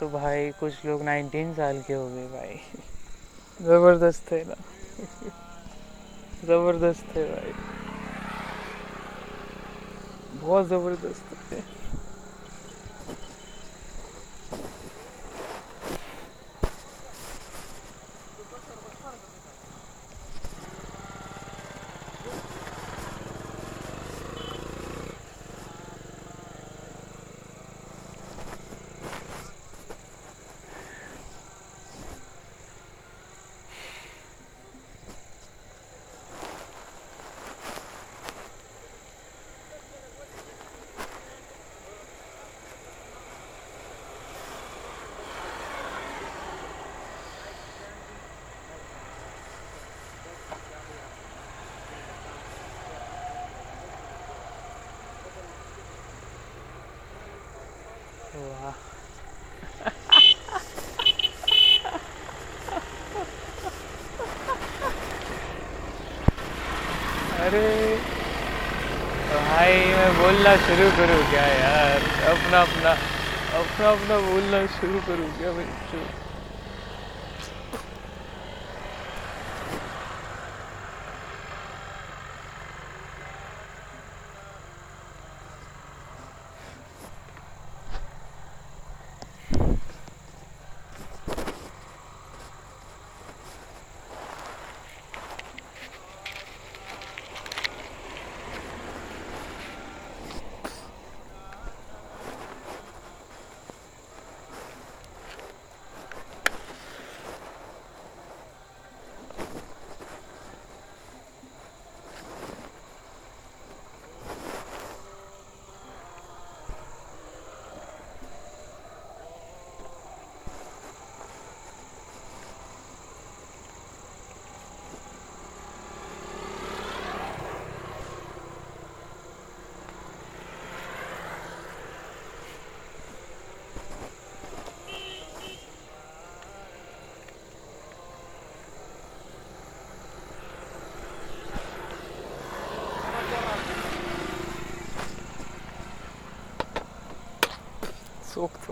तो भाई कुछ लोग 19 साल के हो गए भाई। ज़बरदस्त थे ना। ज़बरदस्त थे भाई। बहुत ज़बरदस्त है वाह अरे भाई मैं बोलना शुरू करूँ क्या यार? अपना अपना अपना अपना बोलना शुरू करूँ क्या मैं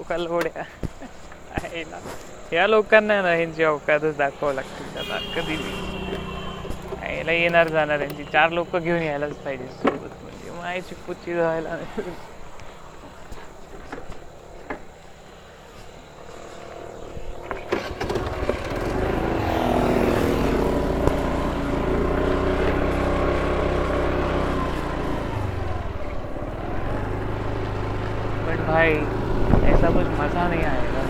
चोख चोखा लोड्या आहे ना. या लोकांना ना ह्यांची अवकातच दाखवावं लागते त्याला कधी यायला येणार जाणार यांची चार लोक घेऊन यायलाच पाहिजे सोबत. म्हणजे मायची पुची जायला भाई ऐसा कुछ मज़ा नहीं आएगा।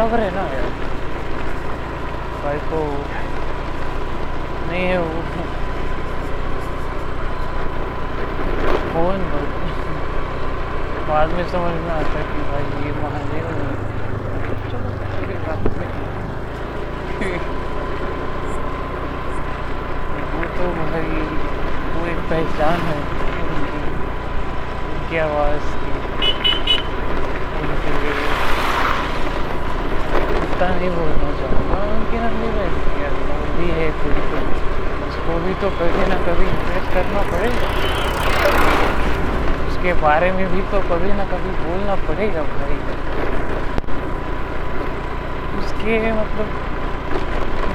बराबर है ना। यार भाई को नहीं है वो। फ़ोन बाद में समझ में आता है कि भाई ये महादेव। वो तो भाई, वो एक पहचान है। उनकी उनकी आवाज़ की, उनके इतना नहीं बोलना चाहूँगा उनकी वो भी है बिल्कुल उसको भी तो कभी ना कभी इन्वेस्ट करना पड़ेगा। उसके बारे में भी तो कभी ना कभी बोलना पड़ेगा भाई। उसके मतलब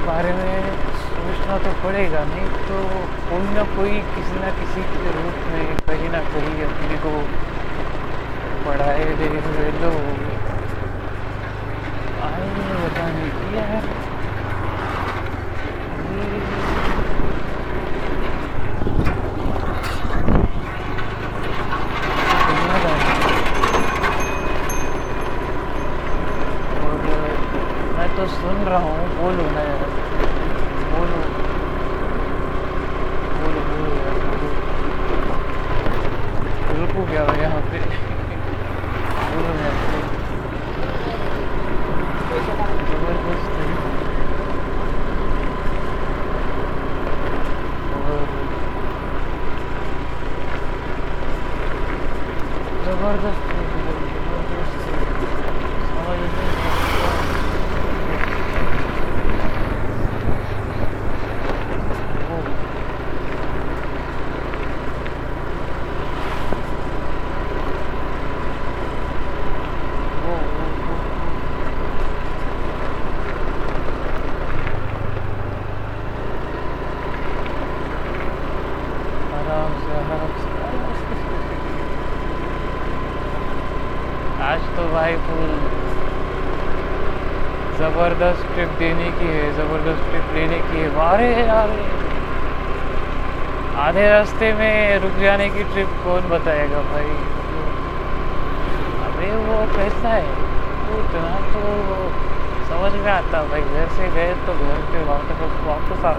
बारे में सोचना तो पड़ेगा, नहीं तो कोई ना कोई किसी ना किसी के रूप में कहीं ना कहीं अपने को पढ़ाए हुए लोग। आएँगे पता नहीं किया है मैं तो सुन रहा हूँ बोलो ना यार बोलो बोलो बोलो यार बोलो रुको क्या हो यहाँ पे बोलो यार बोलो। ज़बरदस्त है। और ज़बरदस्त है, ज़बरदस्त है। समझ नहीं सकता वो वो वो वो आराम से आराम से आज तो भाई फुल ज़बरदस्त ट्रिप देने की है ज़बरदस्त ट्रिप लेने की अरे यार आधे। रास्ते में रुक जाने की ट्रिप कौन बताएगा भाई? अबे वो कैसा है? वो इतना तो समझ में आता भाई, घर से गए तो घर पे वापस वापस आ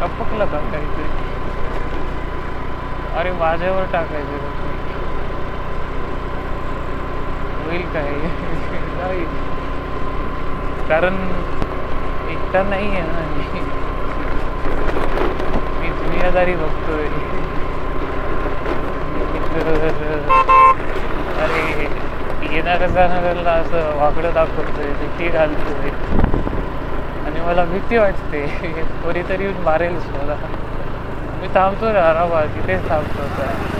कपकला का काहीतरी अरे माझ्यावर टाकायचे का तुम्ही होईल काय नाही। कारण एकटा नाही आहे ना मी मी दुनियादारी बघतोय. अरे येणाऱ्या जाणाऱ्याला असं वाकडं दाखवतोय भीती घालतोय. आणि मला भीती वाटते. कोणीतरी येऊन मारेलच मला मी थांबतो रे आरामात. तिथेच थांबतो आता.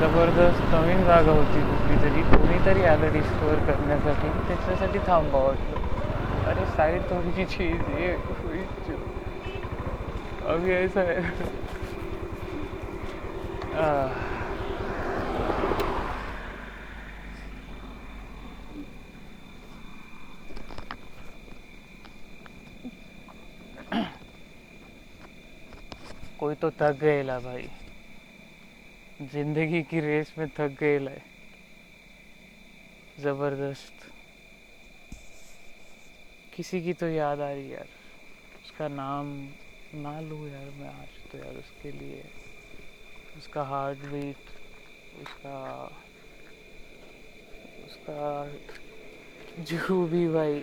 ज़बरदस्त नवीन जागा होती कुठली तरी, कोणीतरी आलं डिस्कवर करण्यासाठी, त्याच्यासाठी थांबा वाटलं. अरे सारी थोडीशी चीज़ ये अभी ऐसा कोई तो थक गएला भाई. ज़िंदगी की रेस में थक गएला है ज़बरदस्त। किसी की तो याद आ रही यार। उसका नाम ना लूँ यार मैं आज तो यार उसके लिए। उसका हार्ट बीट उसका उसका जो भी भाई।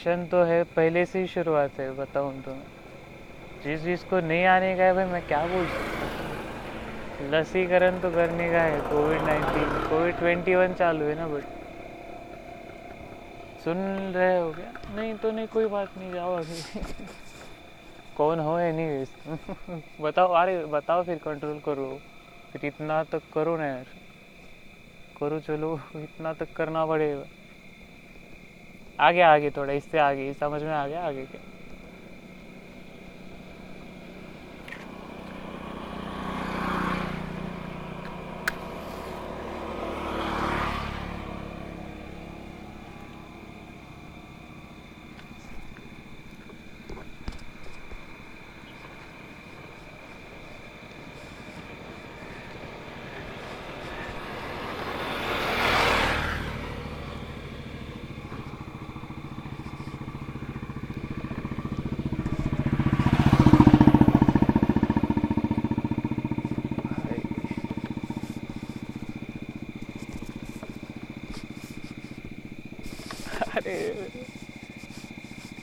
मिशन तो है पहले से ही शुरुआत है, बताऊँ तो। जिस जिसको नहीं आने का है भाई, मैं क्या बोल सकता लसीकरण तो करने का है, COVID nineteen, COVID twenty one चालू है ना बट सुन रहे हो क्या? नहीं तो नहीं, कोई बात नहीं, जाओ अभी। कौन हो है नहीं बताओ, अरे बताओ फिर कंट्रोल करो। फिर इतना तक करो ना यार। करो चलो, इतना तक करना पड़ेगा। आगे आगे थोड़ा इससे आगे समझ में आ गया आगे क्या अरे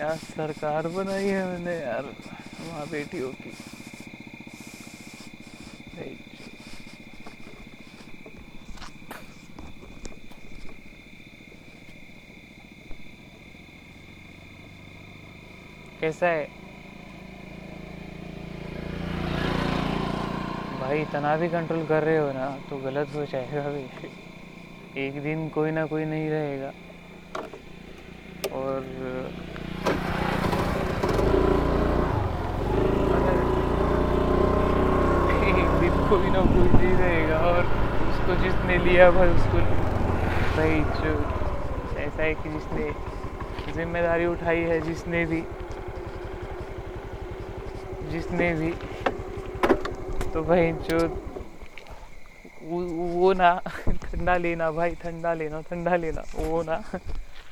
क्या सरकार बनाई है मैंने यार, वहाँ बेटियों की। कैसा है? भाई, इतना भी कंट्रोल कर रहे हो ना तो गलत हो जाएगा भाई एक दिन कोई ना कोई नहीं रहेगा। और अगर एक दिन कोई ना कोई नहीं रहेगा और उसको जिसने लिया भाई उसको भाई जो ऐसा है कि जिसने ज़िम्मेदारी उठाई है जिसने भी जिसने भी। तो भाई जो वो, वो ना ठंडा लेना भाई ठंडा लेना ठंडा लेना वो ना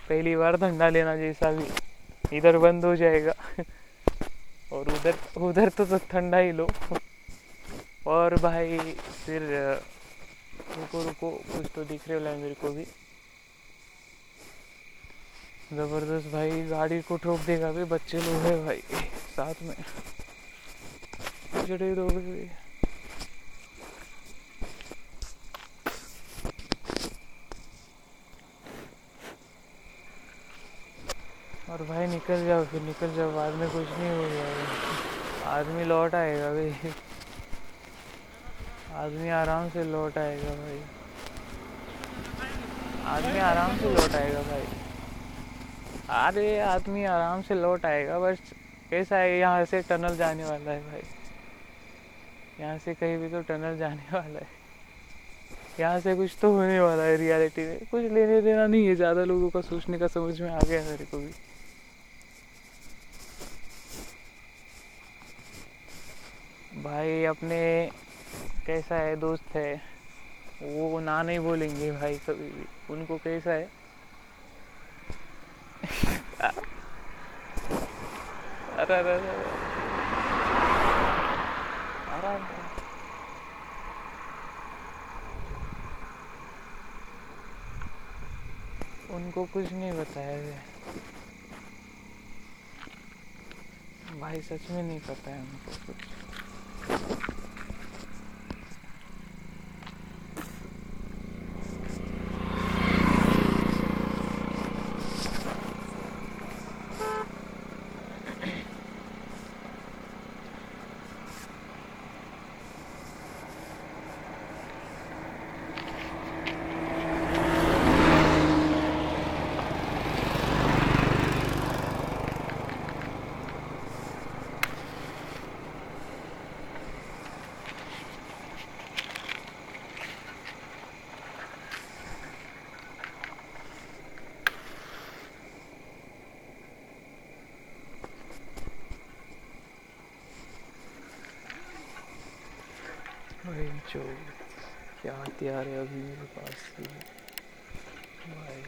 पहली बार ठंडा लेना जैसा भी। इधर बंद हो जाएगा। और उधर उधर तो ठंडा ही लो। और भाई, फिर, रुको रुको, कुछ तो दिख रहे हो मेरे को भी। ज़बरदस्त भाई, गाड़ी को ठोक देगा भी बच्चे लोग है भाई, साथ में। जड़े भाई। और भाई, निकल जाओ, फिर निकल जाओ, बाद में कुछ नहीं हो जाएगा आदमी लौट आएगा भाई। आदमी आराम से लौट आएगा भाई। आदमी आराम से लौट आएगा भाई। अरे, आदमी आराम से लौट आएगा, बस कैसा है, यहाँ से टनल जाने वाला है भाई। यहाँ से कहीं भी तो टनल जाने वाला है। यहाँ से कुछ तो होने वाला है रियलिटी में। कुछ लेने देना नहीं है, ज़्यादा लोगों का सोचने का समझ में आ गया मेरे को भी। भाई, अपने कैसा है दोस्त है? वो ना नहीं बोलेंगे भाई कभी भी। उनको कैसा है? अरे अरे अरे उनको कुछ नहीं बताया है। भाई सच में नहीं पता है उनको कुछ भाई जो क्या हथियार है अभी मेरे पास भाई।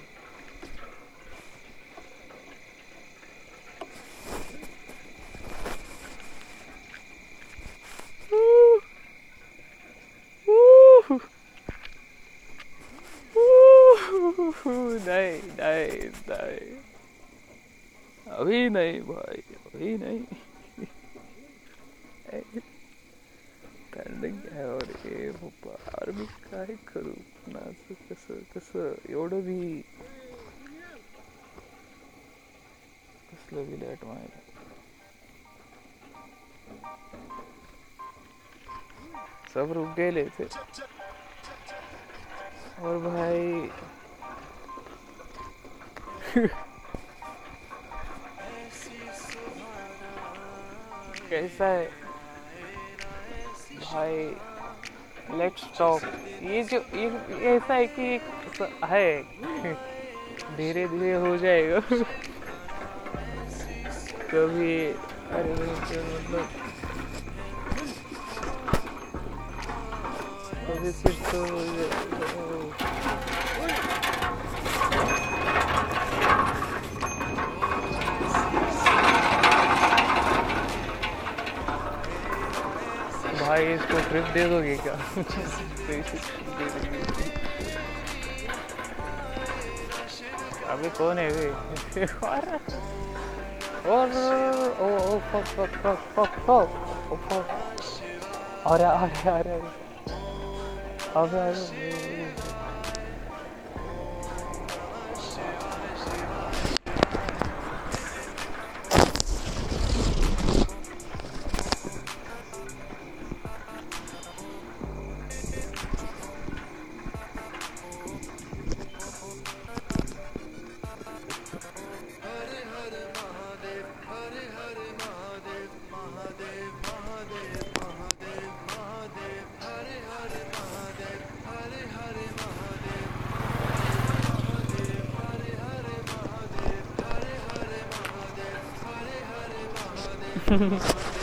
नहीं नहीं नहीं। अभी नहीं, भाई। अभी नहीं थंड पप्पा अरे मी काय करू? असं कसं कसं, एवढं बी कसलं लेट माहिती सब रुक गए थे और भाई. कैसा है? भाई. लेट्स टॉक ये जो, ये ऐसा है कि एक है। धीरे धीरे हो जाएगा। कभी, अरे मतलब कभी फिर तो हो जाएगा। भाई, इसको ट्रिप दे दोगे क्या? अभी कौन है वे और और ओ ओ fuck fuck fuck fuck fuck oh fuck अरे अरे अरे। अबे अरे। 哼哼哼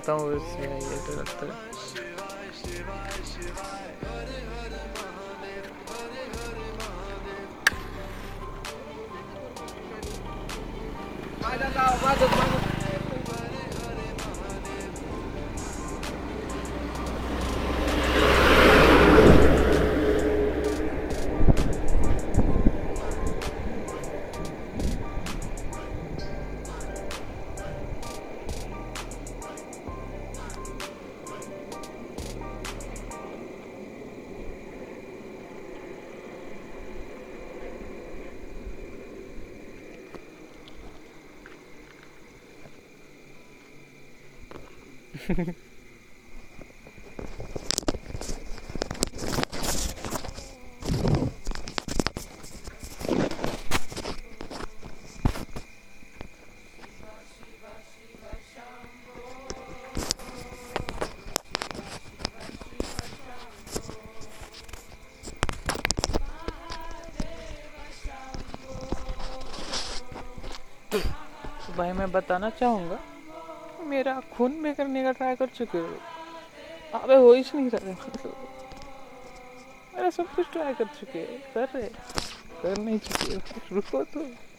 बताऊँ इसमें ये तो लगता है। तो में बताना चाहूँगा। मेरा खून में करने का ट्राई कर चुके हो। अबे हो ही नहीं रहा मेरा सब कुछ ट्राई कर चुके कर रहे कर नहीं चुके रुको तो।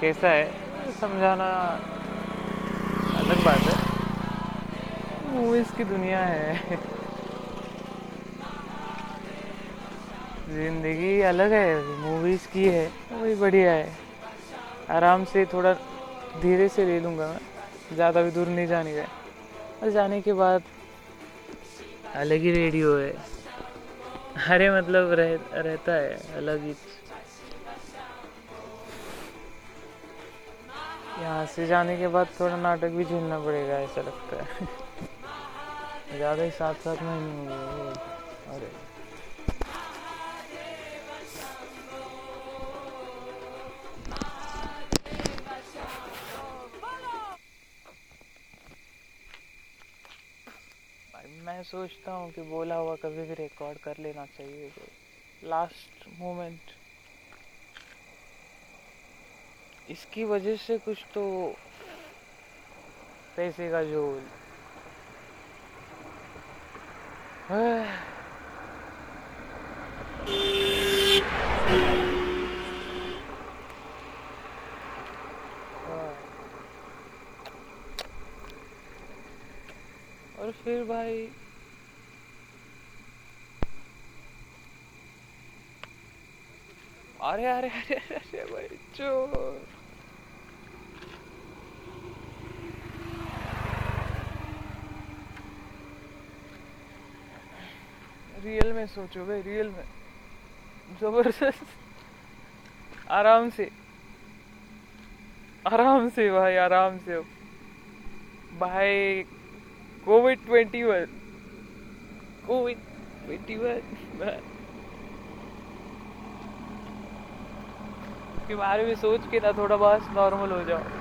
कैसा है? समझाना अलग बात है। मूवीज़ की दुनिया है। ज़िंदगी अलग है मूवीज़ की है वही बढ़िया है। आराम से थोड़ा धीरे से ले लूँगा मैं ज़्यादा भी दूर नहीं जाने का और जाने के बाद अलग ही रेडियो है। अरे मतलब रह, रहता है अलग ही। से जाने के बाद थोड़ा नाटक भी झेलना पड़ेगा, ऐसा लगता है। ज़्यादा ही साथ साथ में नहीं अरे। मैं सोचता हूँ कि बोला हुआ कभी भी रिकॉर्ड कर लेना चाहिए। लास्ट मोमेंट इसकी वजह से कुछ तो पैसे का झोल और फिर भाई अरे अरे अरे अरे, भाई, चोर। रियल में सोचो भाई रियल में। ज़बरदस्त। आराम से। आराम से भाई, आराम से भाई, COVID twenty one. COVID twenty one के बारे में सोच के ना थोड़ा बहुत नॉर्मल हो जाओ।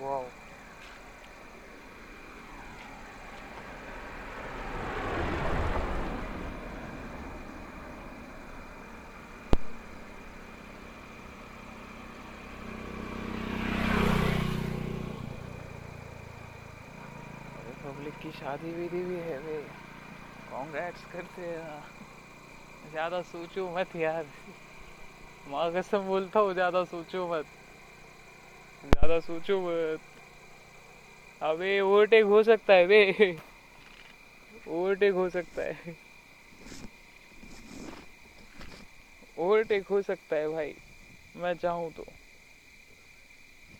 वाओ पब्लिक की शादी विधि भी है वे कॉन्ग्रेट्स करते हैं ज़्यादा सोचो मत यार। माँ कसम बोलता हूँ, ज़्यादा सोचो मत। ज़्यादा सोचो मत। अबे ओवरटेक हो सकता है, बे। ओवरटेक हो सकता है। ओवरटेक हो सकता है, भाई। मैं चाहूँ तो।